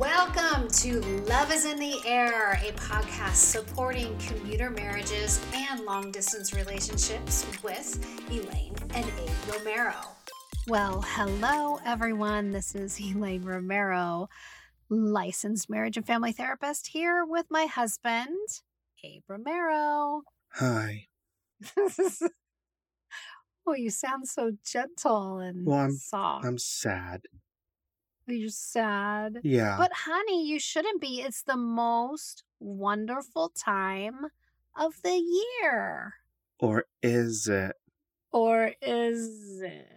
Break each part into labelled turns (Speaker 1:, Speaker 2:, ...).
Speaker 1: Welcome to Love is in the Air, a podcast supporting commuter marriages and long distance relationships with Elaine and Abe Romero. Well, hello everyone. This is Elaine Romero, licensed marriage and family therapist, here with my husband, Abe Romero.
Speaker 2: Hi.
Speaker 1: oh, you sound so gentle and
Speaker 2: Well, I'm-
Speaker 1: soft.
Speaker 2: I'm sad.
Speaker 1: You're sad.
Speaker 2: Yeah.
Speaker 1: But honey, you shouldn't be. It's the most wonderful time of the year.
Speaker 2: or is it?
Speaker 1: Or is it?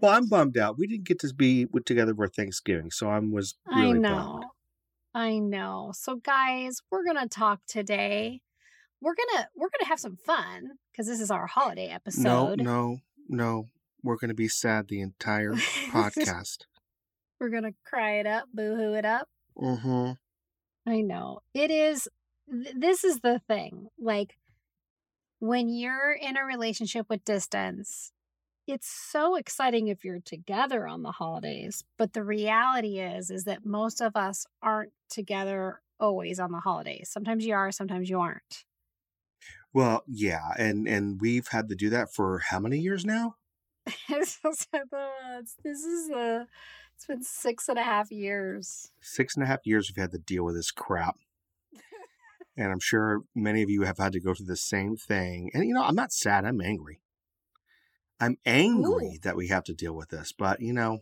Speaker 2: Well, I'm bummed out. We didn't get to be together for Thanksgiving, so I was really
Speaker 1: I
Speaker 2: bummed.
Speaker 1: know. I know. So guys, we're going to talk today. We're going to we're going to have some fun because this is our holiday episode.
Speaker 2: No, no, no. We're going to be sad the entire podcast.
Speaker 1: We're going to cry it up, boo-hoo it up.
Speaker 2: mm-hmm.
Speaker 1: I know. It is th- this is the thing. Like when you're in a relationship with distance, it's so exciting if you're together on the holidays, but the reality is is that most of us aren't together always on the holidays. Sometimes you are, sometimes you aren't.
Speaker 2: Well, yeah, and and we've had to do that for how many years now?
Speaker 1: It's just like, it's- this is a it's been six and a half years.
Speaker 2: Six and a half years we've had to deal with this crap. And I'm sure many of you have had to go through the same thing. And you know, I'm not sad, I'm angry. I'm angry
Speaker 1: Ooh.
Speaker 2: that we have to deal with this, but you know,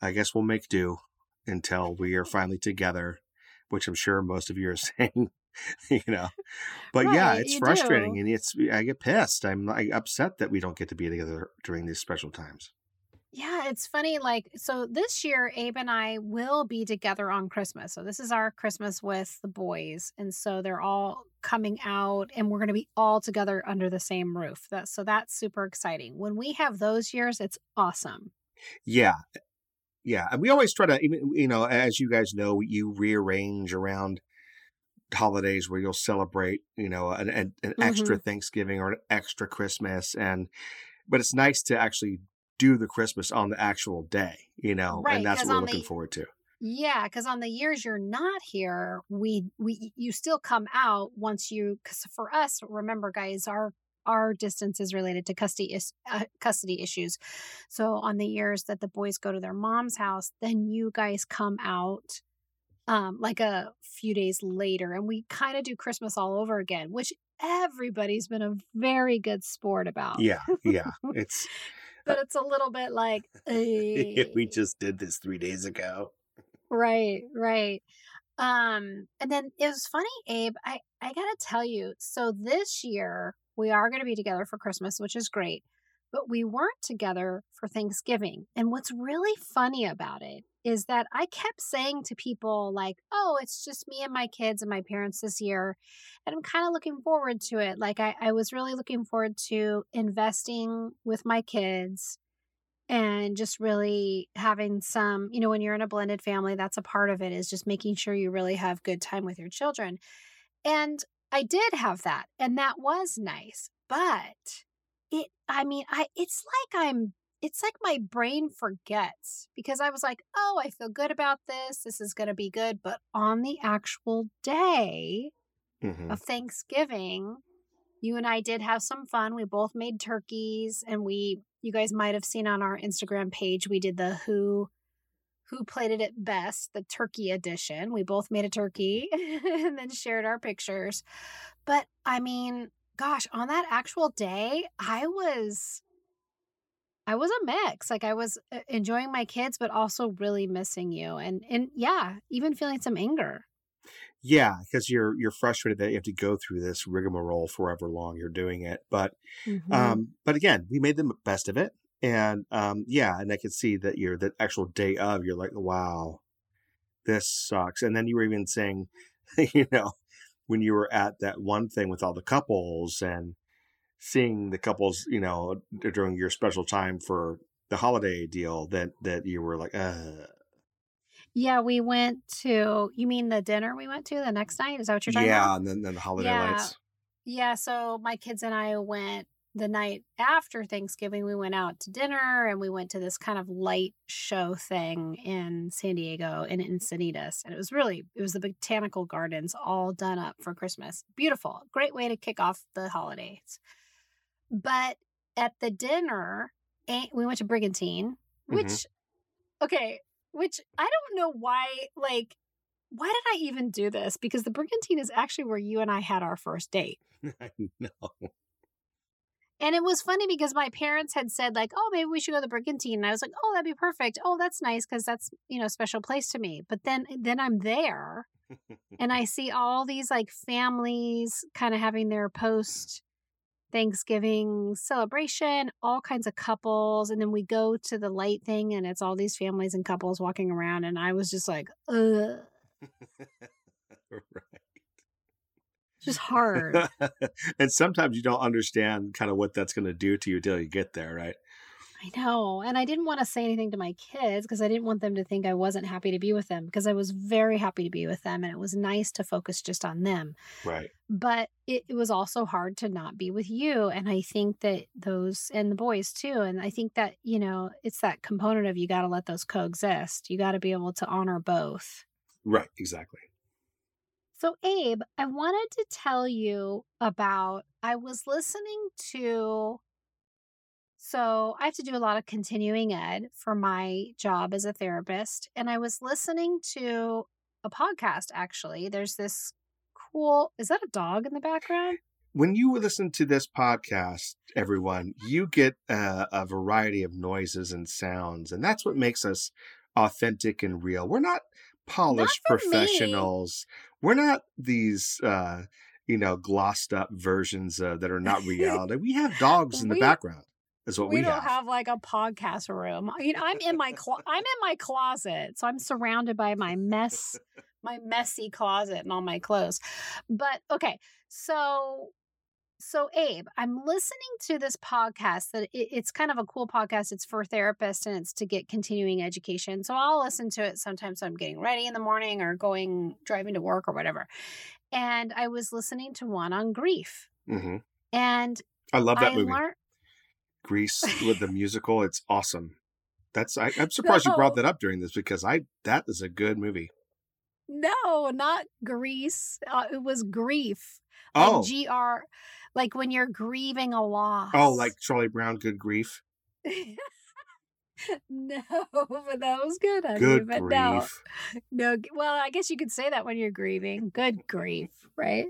Speaker 2: I guess we'll make do until we are finally together, which I'm sure most of you are saying, you know. But yeah, it's frustrating
Speaker 1: do.
Speaker 2: and it's I get pissed. I'm like upset that we don't get to be together during these special times.
Speaker 1: Yeah, it's funny. Like, so this year, Abe and I will be together on Christmas. So, this is our Christmas with the boys. And so they're all coming out and we're going to be all together under the same roof. That, so, that's super exciting. When we have those years, it's awesome.
Speaker 2: Yeah. Yeah. And we always try to, you know, as you guys know, you rearrange around holidays where you'll celebrate, you know, an, an, an extra
Speaker 1: Mm-hmm.
Speaker 2: Thanksgiving or an extra Christmas. And, but it's nice to actually do the Christmas on the actual day, you know,
Speaker 1: Right,
Speaker 2: and that's what we're looking
Speaker 1: the-
Speaker 2: forward to.
Speaker 1: Yeah, because on the years you're not here, we we you still come out once you. Because for us, remember, guys, our our distance is related to custody is, uh, custody issues. So on the years that the boys go to their mom's house, then you guys come out um like a few days later, and we kind of do Christmas all over again, which everybody's been a very good sport about.
Speaker 2: Yeah. Yeah. It's,
Speaker 1: but it's a little bit like eh.
Speaker 2: we just did this three days ago.
Speaker 1: Right, right. Um, and then it was funny, Abe. I I gotta tell you, so this year we are gonna be together for Christmas, which is great, but we weren't together for Thanksgiving. And what's really funny about it is that I kept saying to people like, "Oh, it's just me and my kids and my parents this year," and I'm kind of looking forward to it. Like I I was really looking forward to investing with my kids and just really having some you know when you're in a blended family that's a part of it is just making sure you really have good time with your children and i did have that and that was nice but it i mean i it's like i'm it's like my brain forgets because i was like oh i feel good about this this is going to be good but on the actual day
Speaker 2: Mhm.
Speaker 1: of Thanksgiving, you and I did have some fun. We both made turkeys and we you guys might have seen on our Instagram page we did the who who plated it best, the turkey edition. We both made a turkey and then shared our pictures. But I mean, gosh, on that actual day, I was I was a mix. Like I was uh, enjoying my kids but also really missing you and and yeah, even feeling some anger.
Speaker 2: Yeah, because you're you're frustrated that you have to go through this rigmarole forever long. You're doing it, but
Speaker 1: Mhm.
Speaker 2: um, but again, we made the best of it, and um, yeah, and I could see that you're the actual day of. You're like, wow, this sucks. And then you were even saying, you know, when you were at that one thing with all the couples and seeing the couples, you know, during your special time for the holiday deal, that that you were like, uh,
Speaker 1: yeah, we went to. You mean the dinner we went to the next night? Is that what you're talking about?
Speaker 2: yeah, and then then the holiday
Speaker 1: Yeah.
Speaker 2: lights.
Speaker 1: Yeah, so my kids and I went the night after Thanksgiving. We went out to dinner and we went to this kind of light show thing in San Diego in Encinitas. And it was really, it was the botanical gardens all done up for Christmas. Beautiful. Great way to kick off the holidays. But at the dinner, we went to Brigantine, which,
Speaker 2: Mhm.
Speaker 1: okay, which I don't know why, like, why did I even do this? Because the Brigantine is actually where you and I had our first date.
Speaker 2: I know.
Speaker 1: And it was funny because my parents had said, like, oh, maybe we should go to the Brigantine. And I was like, oh, that'd be perfect. Oh, that's nice because that's, you know, a special place to me. But then then I'm there and I see all these like families kind of having their post Thanksgiving celebration, all kinds of couples. And then we go to the light thing and it's all these families and couples walking around. And I was just like, ugh,
Speaker 2: right.
Speaker 1: just hard.
Speaker 2: and sometimes you don't understand kind of what that's going to do to you till you get there, right?
Speaker 1: I know. And I didn't want to say anything to my kids because I didn't want them to think I wasn't happy to be with them because I was very happy to be with them and it was nice to focus just on them.
Speaker 2: Right.
Speaker 1: But it, it was also hard to not be with you. And I think that those and the boys too. And I think that, you know, it's that component of you got to let those coexist. You got to be able to honor both.
Speaker 2: Right. Exactly.
Speaker 1: So, Abe, I wanted to tell you about. I was listening to. So, I have to do a lot of continuing ed for my job as a therapist. And I was listening to a podcast, actually. There's this cool. Is that a dog in the background?
Speaker 2: When you listen to this podcast, everyone, you get uh, a variety of noises and sounds, and that's what makes us authentic and real. We're not polished
Speaker 1: me.
Speaker 2: professionals. We're not these, uh, you know, glossed up versions uh, that are not reality. we have dogs in the
Speaker 1: We-
Speaker 2: background. Is what we,
Speaker 1: we don't
Speaker 2: have.
Speaker 1: have like a podcast room. You know, I'm in my clo- I'm in my closet, so I'm surrounded by my mess, my messy closet and all my clothes. But okay, so so Abe, I'm listening to this podcast that it, it's kind of a cool podcast. It's for therapists and it's to get continuing education. So I'll listen to it sometimes when I'm getting ready in the morning or going driving to work or whatever. And I was listening to one on grief,
Speaker 2: hmm
Speaker 1: and
Speaker 2: I love that
Speaker 1: I
Speaker 2: movie.
Speaker 1: learned.
Speaker 2: Grease with the musical. It's awesome. That's I, I'm surprised you brought that up during this because I that is a good movie.
Speaker 1: No, not Grease. Uh, it was grief.
Speaker 2: Oh,
Speaker 1: Like G-R, like when you're grieving a loss.
Speaker 2: oh, like Charlie Brown, Good Grief.
Speaker 1: no, but that was good. I
Speaker 2: Good
Speaker 1: but no,
Speaker 2: grief.
Speaker 1: no. g- Well, I guess you could say that when you're grieving. Good grief, right?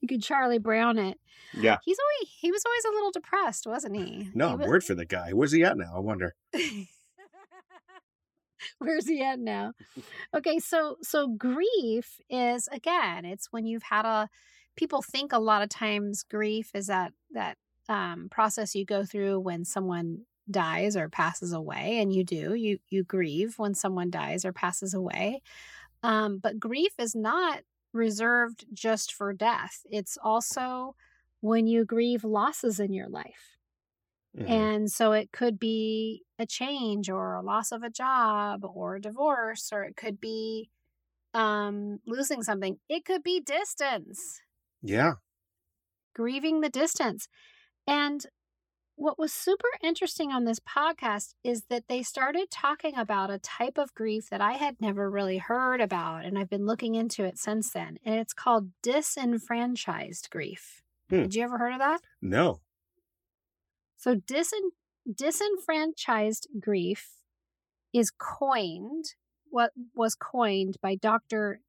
Speaker 1: You could Charlie Brown it.
Speaker 2: Yeah.
Speaker 1: He's always he was always a little depressed, wasn't he?
Speaker 2: No,
Speaker 1: He wa-
Speaker 2: word for the guy. Where's he at now? I wonder.
Speaker 1: Where's he at now? Okay, so so grief is again, it's when you've had a people think a lot of times grief is that that um process you go through when someone dies or passes away and you do. You you grieve when someone dies or passes away. Um but grief is not reserved just for death. It's also when you grieve losses in your life.
Speaker 2: Mhm.
Speaker 1: And so it could be a change or a loss of a job or a divorce, or it could be um, losing something. It could be distance,
Speaker 2: Yeah.
Speaker 1: grieving the distance. And what was super interesting on this podcast is that they started talking about a type of grief that I had never really heard about. And I've been looking into it since then. And it's called disenfranchised grief.
Speaker 2: Hmm.
Speaker 1: Did you ever heard of that?
Speaker 2: No.
Speaker 1: So disen- disenfranchised grief is coined, what was coined by Dr.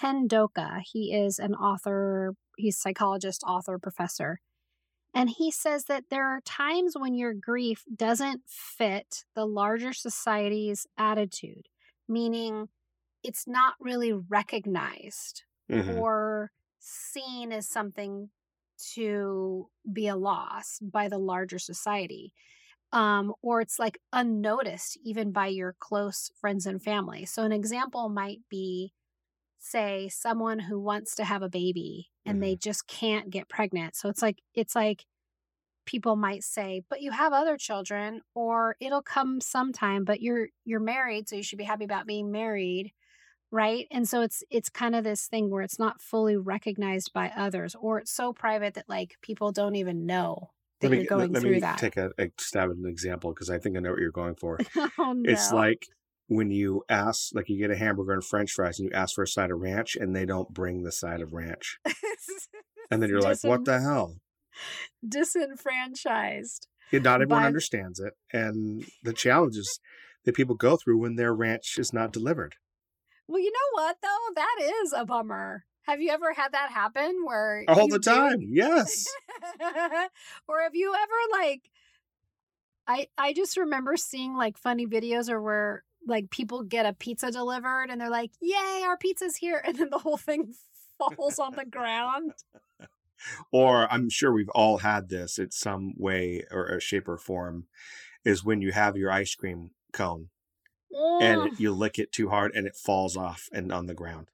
Speaker 1: Ken Doka. He is an author, he's psychologist, author, professor. And he says that there are times when your grief doesn't fit the larger society's attitude, meaning it's not really recognized
Speaker 2: Mhm.
Speaker 1: or seen as something to be a loss by the larger society. Um, or it's like unnoticed even by your close friends and family. So, an example might be say someone who wants to have a baby and they mm-hmm. just can't get pregnant. So, it's like, it's like, people might say but you have other children or it'll come sometime but you're you're married so you should be happy about being married. Right? And so it's it's kind of this thing where it's not fully recognized by others or it's so private that like people don't even know that
Speaker 2: Let
Speaker 1: you're
Speaker 2: me,
Speaker 1: going
Speaker 2: let
Speaker 1: through
Speaker 2: me
Speaker 1: that.
Speaker 2: take a, a stab at an example because I think I know what you're going for.
Speaker 1: oh no.
Speaker 2: It's like when you ask, like you get a hamburger and french fries and you ask for a side of ranch and they don't bring the side of ranch. And then you're like, what the hell?
Speaker 1: disenfranchised
Speaker 2: Yeah, not everyone
Speaker 1: By-
Speaker 2: understands it. And the challenges that people go through when their ranch is not delivered.
Speaker 1: well you know what though that is a bummer have you ever had that happen where
Speaker 2: All the
Speaker 1: do-
Speaker 2: time. Yes.
Speaker 1: or have you ever like I I just remember seeing like funny videos or where like people get a pizza delivered and they're like, "Yay, our pizza's here." And then the whole thing falls on the ground.
Speaker 2: or I'm sure we've all had this in some way or a shape or form, is when you have your ice cream cone and
Speaker 1: Mm.
Speaker 2: it, you lick it too hard and it falls off and on the ground.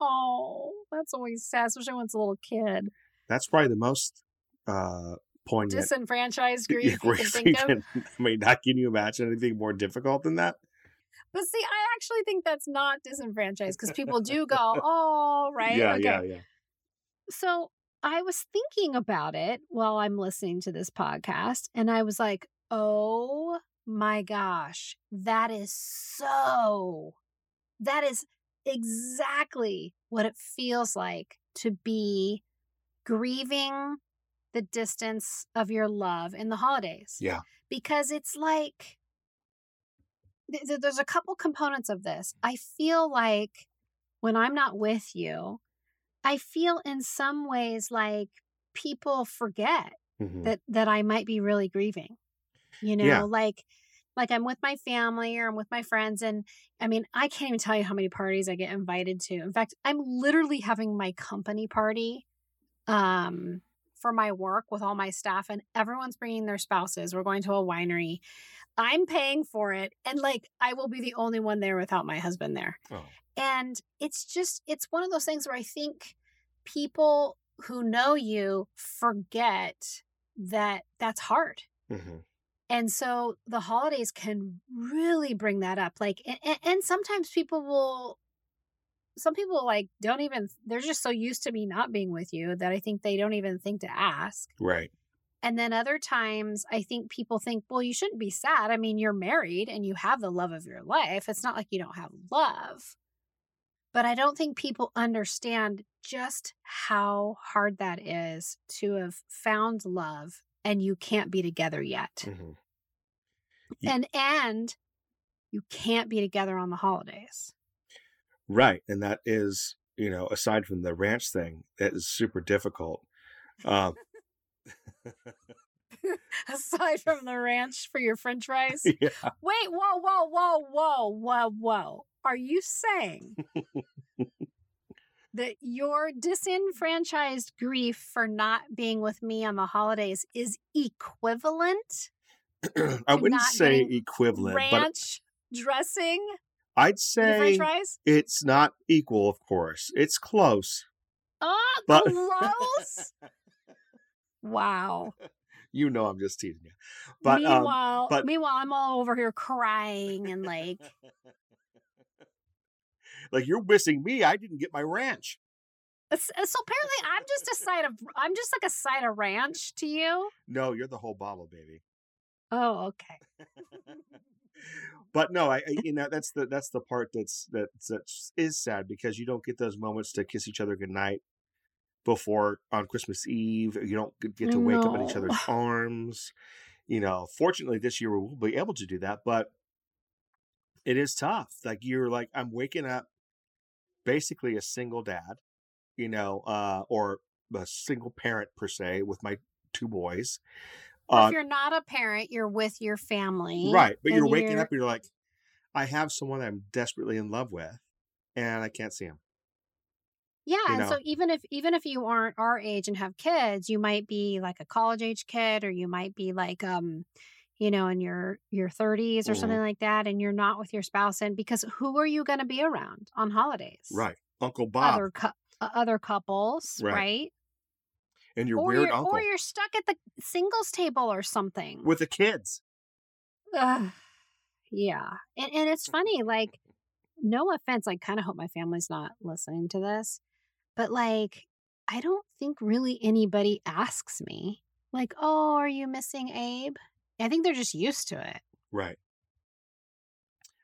Speaker 1: oh, that's always sad, especially when it's a little kid.
Speaker 2: That's probably the most uh, poignant.
Speaker 1: Disenfranchised grief you can think of.
Speaker 2: I mean, how can you imagine anything more difficult than that?
Speaker 1: But see, I actually think that's not disenfranchised because people do go, "Oh, right,
Speaker 2: Yeah,
Speaker 1: okay."
Speaker 2: yeah, yeah.
Speaker 1: so I was thinking about it while I'm listening to this podcast, and I was like, oh my gosh, that is so, that is exactly what it feels like to be grieving the distance of your love in the holidays.
Speaker 2: Yeah.
Speaker 1: Because it's like, th- th- there's a couple components of this. I feel like when I'm not with you, I feel in some ways like people forget
Speaker 2: Mhm.
Speaker 1: that that I might be really grieving. You know,
Speaker 2: Yeah.
Speaker 1: like like I'm with my family or I'm with my friends and I mean, I can't even tell you how many parties I get invited to. In fact, I'm literally having my company party um for my work with all my staff and everyone's bringing their spouses. We're going to a winery. I'm paying for it and like I will be the only one there without my husband there.
Speaker 2: Oh.
Speaker 1: And it's just, it's one of those things where I think people who know you forget that that's hard.
Speaker 2: Mhm.
Speaker 1: And so the holidays can really bring that up. Like, and, and sometimes people will, some people like don't even, they're just so used to me not being with you that I think they don't even think to ask.
Speaker 2: Right.
Speaker 1: And then other times, I think people think, well, you shouldn't be sad. I mean, you're married and you have the love of your life. It's not like you don't have love. But I don't think people understand just how hard that is to have found love and you can't be together yet.
Speaker 2: Mhm. Ye-
Speaker 1: And and you can't be together on the holidays.
Speaker 2: Right. And that is, you know, aside from the ranch thing, that is super difficult. Um,
Speaker 1: Aside from the ranch for your french fries.
Speaker 2: yeah.
Speaker 1: Wait, whoa, whoa, whoa, whoa, whoa, whoa. Are you saying that your disenfranchised grief for not being with me on the holidays is equivalent
Speaker 2: I wouldn't say equivalent,
Speaker 1: ranch dressing
Speaker 2: but I'd
Speaker 1: to the french
Speaker 2: say it's not equal, of course. It's close.
Speaker 1: Oh,
Speaker 2: But
Speaker 1: close. wow.
Speaker 2: you know I'm just teasing you. But um,
Speaker 1: meanwhile,
Speaker 2: but-
Speaker 1: meanwhile, I'm all over here crying and like,
Speaker 2: like you're missing me. I didn't get my ranch.
Speaker 1: so apparently I'm just a side of, I'm just like a side of ranch to you.
Speaker 2: No, you're the whole bottle, baby.
Speaker 1: Oh, okay.
Speaker 2: but no, I, I you know that's the that's the part that's that that is sad because you don't get those moments to kiss each other goodnight before on Christmas Eve. You don't get- get to wake up in each other's arms. You know, fortunately this year we'll be able to do that, but it is tough. Like you're like I'm waking up basically a single dad, you know, uh or a single parent per se with my two boys. Uh,
Speaker 1: if you're not a parent, you're with your family.
Speaker 2: Right. But you're waking
Speaker 1: you're-
Speaker 2: up you're like, I have someone I'm desperately in love with and I can't see him.
Speaker 1: Yeah,
Speaker 2: You
Speaker 1: and so even if even if you aren't our age and have kids, you might be like a college age kid or you might be like um you know in your your 30s or
Speaker 2: Mhm.
Speaker 1: something like that and you're not with your spouse and because who are you going to be around on holidays?
Speaker 2: Right. Uncle Bob
Speaker 1: Other cou- uh, other couples,
Speaker 2: Right.
Speaker 1: right?
Speaker 2: And your
Speaker 1: or
Speaker 2: weird
Speaker 1: you're
Speaker 2: uncle
Speaker 1: or you're stuck at the singles table or something.
Speaker 2: with the kids.
Speaker 1: Ugh. yeah. And and it's mm-hmm. funny like no offense, I kind of hope my family's not listening to this, but like, I don't think really anybody asks me, like, oh, are you missing Abe? I think they're just used to it.
Speaker 2: Right.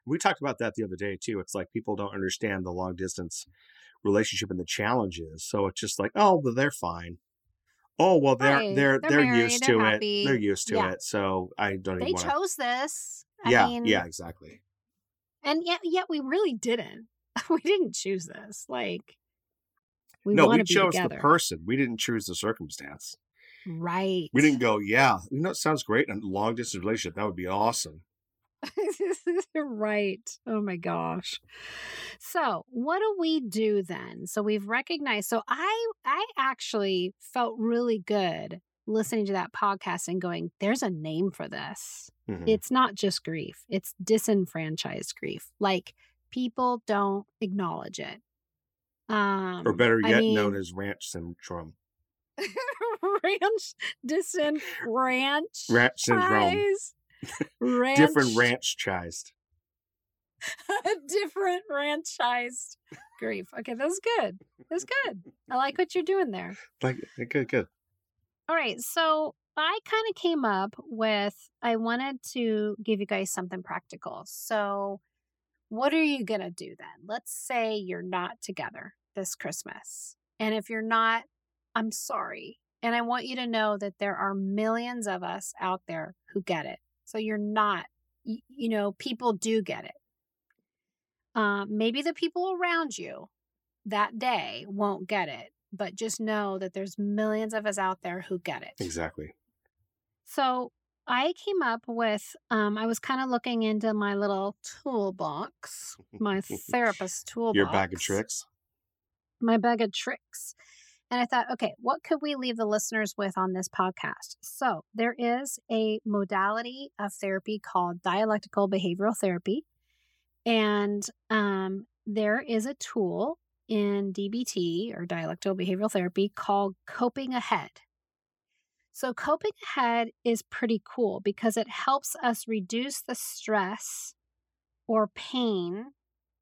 Speaker 2: We talked about that the other day too. It's like people don't understand the long distance relationship and the challenges. So it's just like, oh, well, they're fine. Oh, well, they're
Speaker 1: Right.
Speaker 2: they're
Speaker 1: They're
Speaker 2: they're,
Speaker 1: married,
Speaker 2: used
Speaker 1: they're
Speaker 2: to
Speaker 1: happy.
Speaker 2: it. They're used to
Speaker 1: Yeah.
Speaker 2: it. So I don't
Speaker 1: They
Speaker 2: even want to.
Speaker 1: chose this. I
Speaker 2: Yeah,
Speaker 1: mean,
Speaker 2: yeah, exactly.
Speaker 1: And yet, yet we really didn't. we didn't choose this. Like, we
Speaker 2: no, we chose
Speaker 1: together.
Speaker 2: the person. We didn't choose the circumstance.
Speaker 1: right.
Speaker 2: We didn't go, yeah, you know, it sounds great a long distance relationship. That would be awesome.
Speaker 1: right. Oh my gosh. So, what do we do then? So we've recognized so I I actually felt really good listening to that podcast and going there's a name for this.
Speaker 2: Mhm.
Speaker 1: It's not just grief. It's disenfranchised grief. Like people don't acknowledge it. Um
Speaker 2: or better
Speaker 1: I
Speaker 2: yet,
Speaker 1: mean-
Speaker 2: known as ranch syndrome.
Speaker 1: ranch disenfranchised.
Speaker 2: Ranch syndrome.
Speaker 1: Ranch,
Speaker 2: Different ranch chized.
Speaker 1: different franchised grief. Okay, that was good. That was good. I like what you're doing there.
Speaker 2: Like, uh, good, good.
Speaker 1: All right, so I kind of came up with I wanted to give you guys something practical. So, what are you going to do then? Let's say you're not together this Christmas. And if you're not, I'm sorry. And I want you to know that there are millions of us out there who get it. So you're not, y- you know, people do get it. Um, maybe the people around you that day won't get it, but just know that there's millions of us out there who get it.
Speaker 2: Exactly.
Speaker 1: So I came up with, um, I was kind of looking into my little toolbox, my therapist toolbox.
Speaker 2: Your bag of tricks.
Speaker 1: My bag of tricks. And I thought, okay, what could we leave the listeners with on this podcast? So there is a modality of therapy called dialectical behavioral therapy. And um, there is a tool in DBT or dialectical behavioral therapy called coping ahead. So, coping ahead is pretty cool because it helps us reduce the stress or pain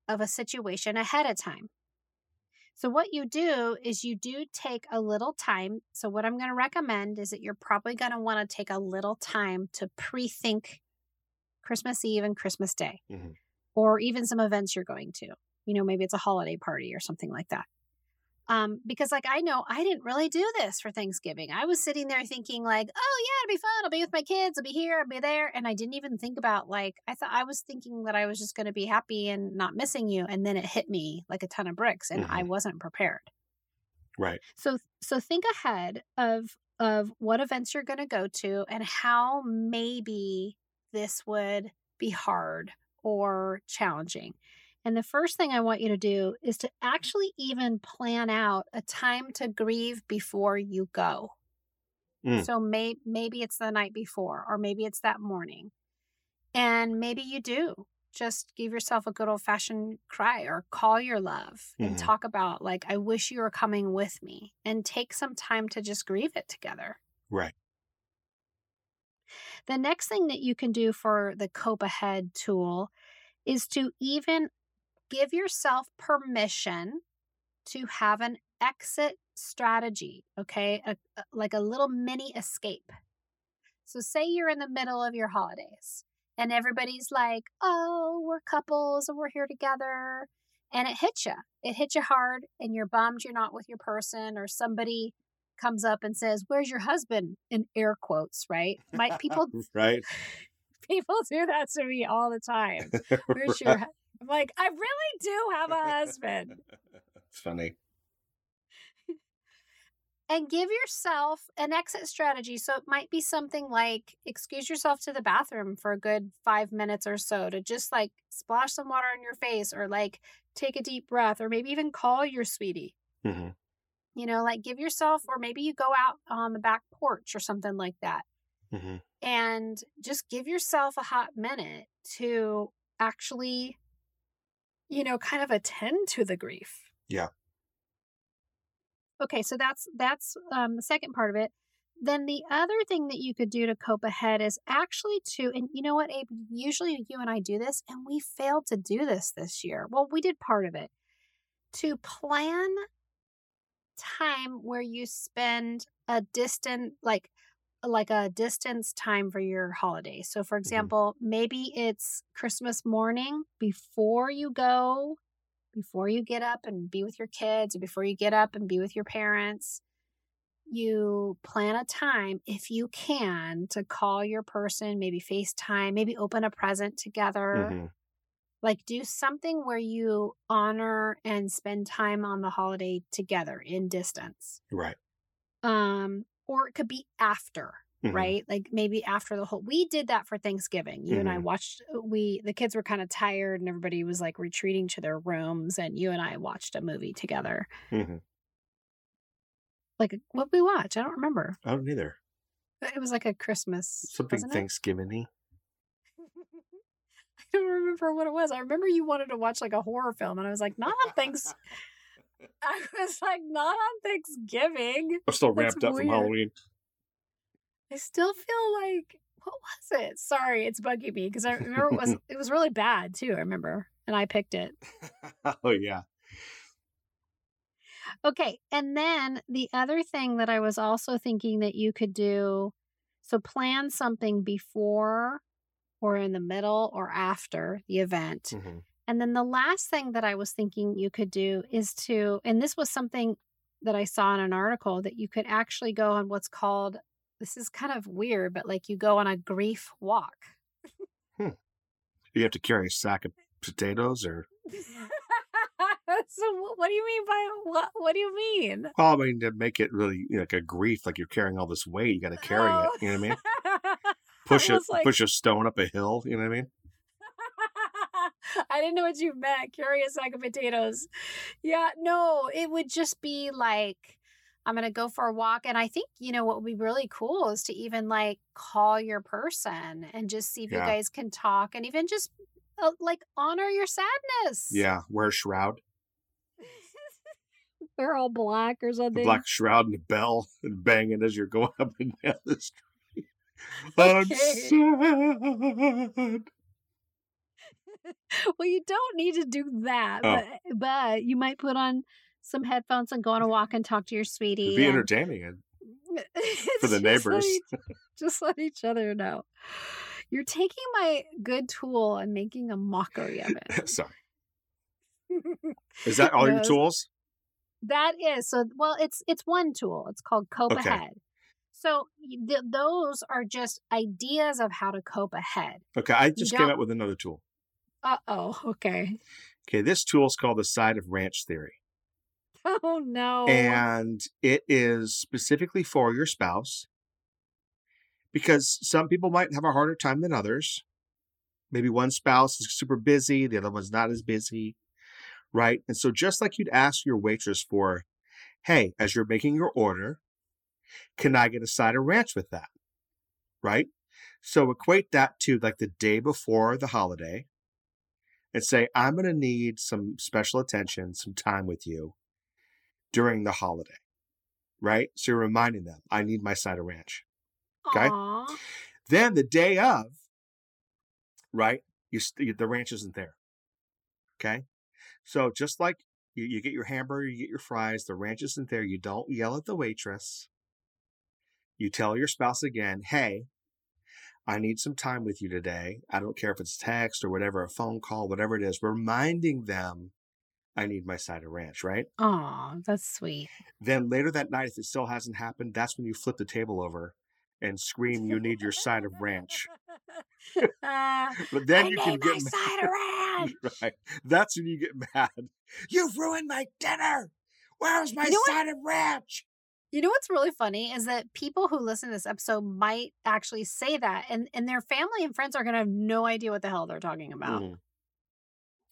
Speaker 1: of a situation ahead of time. So, what you do is you do take a little time. So, what I'm going to recommend is that you're probably going to want to take a little time to pre think Christmas Eve and Christmas Day,
Speaker 2: Mhm.
Speaker 1: or even some events you're going to. You know, maybe it's a holiday party or something like that. Um, because like I know I didn't really do this for Thanksgiving. I was sitting there thinking like, oh yeah, it'll be fun. I'll be with my kids. I'll be here. I'll be there. And I didn't even think about like I thought I was thinking that I was just going to be happy and not missing you. And then it hit me like a ton of bricks, and I wasn't prepared.
Speaker 2: Right.
Speaker 1: So so think ahead of of what events you're going to go to and how maybe this would be hard or challenging. And the first thing I want you to do is to actually even plan out a time to grieve before you go.
Speaker 2: Mm.
Speaker 1: So may, maybe it's the night before or maybe it's that morning. And maybe you do just give yourself a good old fashioned cry or call your love and
Speaker 2: Mhm.
Speaker 1: talk about like I wish you were coming with me and take some time to just grieve it together.
Speaker 2: Right.
Speaker 1: The next thing that you can do for the Cope Ahead tool is to even give yourself permission to have an exit strategy, okay? A, a- like a little mini escape. So, say you're in the middle of your holidays and everybody's like, oh, we're couples and we're here together. And it hits you. It hits you hard and you're bummed you're not with your person or somebody comes up and says, Where's your husband? in air quotes, right? Might people
Speaker 2: right.
Speaker 1: people do that to me all the time. Where's your hu-" I'm like, I really do have a husband.
Speaker 2: it's funny.
Speaker 1: And give yourself an exit strategy. So it might be something like excuse yourself to the bathroom for a good five minutes or so to just like splash some water on your face or like take a deep breath or maybe even call your sweetie
Speaker 2: hmm
Speaker 1: You know, like give yourself, or maybe you go out on the back porch or something like that,
Speaker 2: hmm
Speaker 1: and just give yourself a hot minute to actually, you know, kind of attend to the grief.
Speaker 2: Yeah.
Speaker 1: Okay, so that's that's um, the second part of it. Then the other thing that you could do to cope ahead is actually to, and you know what, Abe, usually you and I do this, and we failed to do this this year. Well, we did part of it to plan time where you spend a distant, like, like a distance time for your holiday. So, for example, maybe it's Christmas morning before you go, before you get up and be with your kids, or before you get up and be with your parents you plan a time if you can to call your person, maybe FaceTime, maybe open a present together.
Speaker 2: hmm
Speaker 1: Like do something where you honor and spend time on the holiday together in distance.
Speaker 2: Right.
Speaker 1: Um or it could be after,
Speaker 2: Mhm.
Speaker 1: right? Like maybe after the whole We did that for Thanksgiving. You and I
Speaker 2: Mhm.
Speaker 1: watched uh, we the kids were kind of tired and everybody was like retreating to their rooms and you and I watched a movie together.
Speaker 2: hmm
Speaker 1: Like what we watch? I don't remember.
Speaker 2: I don't either.
Speaker 1: It was like a Christmas
Speaker 2: Something? Thanksgiving-y.
Speaker 1: I don't remember what it was. I remember you wanted to watch like a horror film, and I was like, not on thanks. I was like, not on Thanksgiving.
Speaker 2: I'm still
Speaker 1: That's
Speaker 2: ramped up from. Halloween.
Speaker 1: I still feel like what was it? Sorry, it's bugging me because I remember it was it was really bad too. I remember, and I picked it.
Speaker 2: oh yeah.
Speaker 1: Okay, and then the other thing that I was also thinking that you could do, so plan something before, or in the middle, or after the event.
Speaker 2: hmm
Speaker 1: And then the last thing that I was thinking you could do is to, and this was something that I saw in an article that you could actually go on what's called, this is kind of weird, but like you go on a grief walk. hmm.
Speaker 2: You have to carry a sack of potatoes, or
Speaker 1: so what do you mean by what? What do you mean?
Speaker 2: well, I mean to make it really you know, like a grief, like you're carrying all this weight. You got to carry it. You know what I mean? Push
Speaker 1: was like-
Speaker 2: push a stone up a hill. You know what I mean?
Speaker 1: I didn't know what you meant. A sack of potatoes. Yeah, no, it would just be like, I'm going to go for a walk. And I think, you know, what would be really cool is to even like call your person and just see if
Speaker 2: Yeah.
Speaker 1: you guys can talk and even just uh, like honor your sadness.
Speaker 2: Yeah, wear a shroud,
Speaker 1: They're all black or
Speaker 2: a
Speaker 1: something.
Speaker 2: black shroud and a bell, and banging as you're going up and down the street. I'm
Speaker 1: Okay.
Speaker 2: sad.
Speaker 1: well, you don't need to do that,
Speaker 2: Oh.
Speaker 1: but, but you might put on some headphones and go on a walk and talk to your sweetie.
Speaker 2: It'd be
Speaker 1: and-
Speaker 2: entertaining. and- for the
Speaker 1: Just let
Speaker 2: neighbors.
Speaker 1: each- just let each other know. You're taking my good tool and making a mockery of it.
Speaker 2: Sorry. Is that all
Speaker 1: No,
Speaker 2: your tools?
Speaker 1: That is so. Well, it's it's one tool. It's called Cope
Speaker 2: Okay.
Speaker 1: Ahead. So th- those are just ideas of how to cope ahead.
Speaker 2: Okay, I just came up with another tool.
Speaker 1: Uh oh. Okay.
Speaker 2: Okay, this tool is called the side of ranch theory.
Speaker 1: Oh no.
Speaker 2: And it is specifically for your spouse because some people might have a harder time than others. Maybe one spouse is super busy, the other one's not as busy, right? And so, just like you'd ask your waitress for, hey, as you're making your order, can I get a side of ranch with that? Right? So, equate that to like the day before the holiday and say, I'm going to need some special attention, some time with you during the holiday, right? So you're reminding them, I need my side of ranch. okay.
Speaker 1: Aw.
Speaker 2: Then the day of, right? You st- the ranch isn't there. Okay. So just like you, you get your hamburger, you get your fries, the ranch isn't there. You don't yell at the waitress. You tell your spouse again, hey, I need some time with you today. I don't care if it's text or whatever, a phone call, whatever it is, reminding them I need my side of ranch, right?
Speaker 1: Aw, that's sweet.
Speaker 2: Then later that night, if it still hasn't happened, that's when you flip the table over and scream, "You need your side of ranch." But then
Speaker 1: I
Speaker 2: you can
Speaker 1: my
Speaker 2: get
Speaker 1: side of ranch.
Speaker 2: right. That's when you get mad. You've ruined my dinner. Where's my
Speaker 1: You know what?
Speaker 2: side of ranch?
Speaker 1: You know what's really funny is that people who listen to this episode might actually say that, and, and their family and friends are going to have no idea what the hell they're talking about.
Speaker 2: Mhm.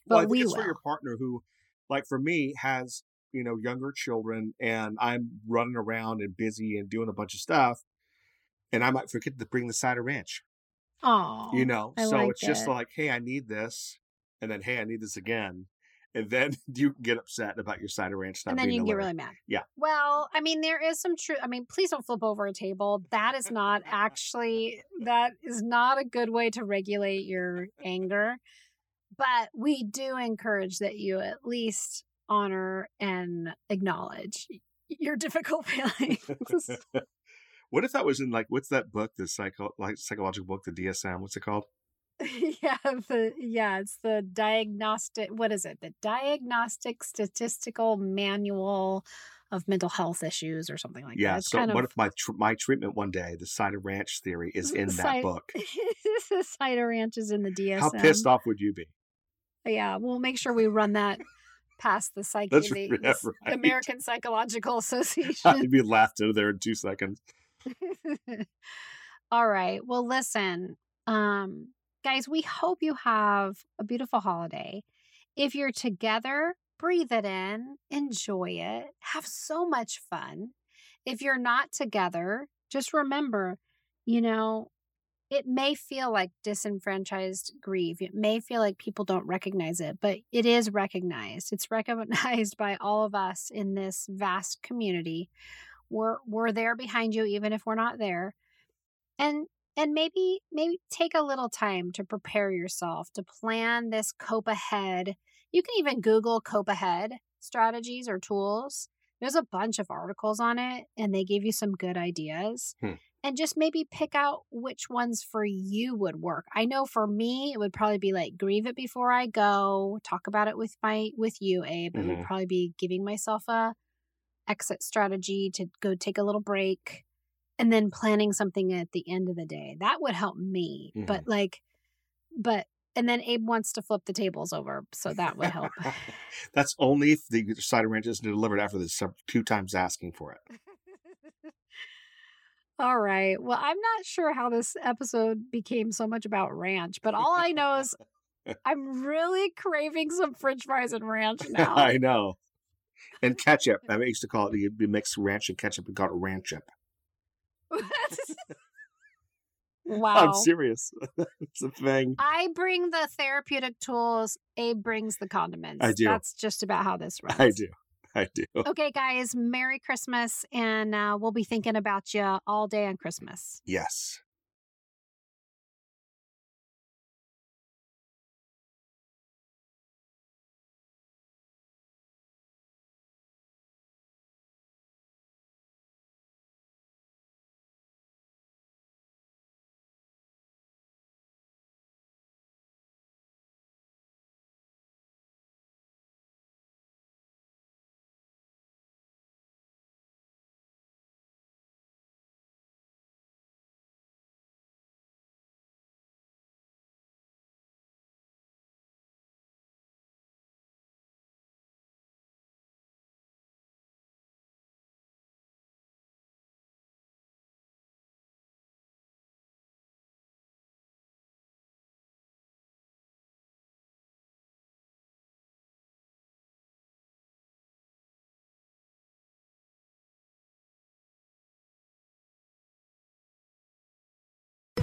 Speaker 1: But
Speaker 2: well,
Speaker 1: we
Speaker 2: it's
Speaker 1: will.
Speaker 2: for your partner who, like for me, has you know, younger children and I'm running around and busy and doing a bunch of stuff, and I might forget to bring the cider ranch.
Speaker 1: Oh,
Speaker 2: you know,
Speaker 1: I
Speaker 2: so it's just like, hey, I need this, and then hey, I need this again, and then you get upset about your cider ranch not
Speaker 1: and then you can get really mad.
Speaker 2: Yeah.
Speaker 1: Well, I mean, there is some truth. I mean, please don't flip over a table. That is not actually that is not a good way to regulate your anger. But we do encourage that you at least honor and acknowledge your difficult feelings.
Speaker 2: what if that was in like what's that book, the psycho like psychological book, the DSM? What's it called?
Speaker 1: yeah, the yeah, it's the diagnostic. What is it? The Diagnostic Statistical Manual of Mental Health Issues, or something like
Speaker 2: yeah.
Speaker 1: that. It's
Speaker 2: So
Speaker 1: kind
Speaker 2: what
Speaker 1: of
Speaker 2: if my tr- my treatment one day, the cider ranch theory, is in that
Speaker 1: Cid-
Speaker 2: book?
Speaker 1: the cider ranch is in the DSM.
Speaker 2: How pissed off would you be?
Speaker 1: Yeah, we'll make sure we run that past the psyche,
Speaker 2: That's
Speaker 1: the,
Speaker 2: right,
Speaker 1: the
Speaker 2: right.
Speaker 1: American Psychological Association.
Speaker 2: I'd be laughed out of there in two seconds.
Speaker 1: All right. Well, listen, um, guys, we hope you have a beautiful holiday. If you're together, breathe it in, enjoy it, have so much fun. If you're not together, just remember, you know, it may feel like disenfranchised grief. It may feel like people don't recognize it, but it is recognized. It's recognized by all of us in this vast community. We're we're there behind you even if we're not there. And and maybe maybe take a little time to prepare yourself to plan this cope ahead. You can even Google cope ahead strategies or tools. There's a bunch of articles on it and they give you some good ideas.
Speaker 2: Hmm.
Speaker 1: And just maybe pick out which ones for you would work. I know for me it would probably be like grieve it before I go, talk about it with my with you, Abe. It would probably be giving myself a exit strategy to go take a little break and then planning something at the end of the day. That would help me. But mm-hmm. like but and then Abe wants to flip the tables over, so that would help.
Speaker 2: That's only if the cider ranch is delivered after the two times asking for it.
Speaker 1: All right. Well, I'm not sure how this episode became so much about ranch, but all I know is I'm really craving some french fries and ranch now.
Speaker 2: I know. And ketchup. I used to call it, you mix ranch and ketchup and call it ranchup.
Speaker 1: wow.
Speaker 2: I'm serious. it's a thing.
Speaker 1: I bring the therapeutic tools, Abe brings the condiments.
Speaker 2: I do.
Speaker 1: That's just about how this runs.
Speaker 2: I do. I do.
Speaker 1: Okay, guys, Merry Christmas, and uh, we'll be thinking about you all day on Christmas.
Speaker 2: Yes.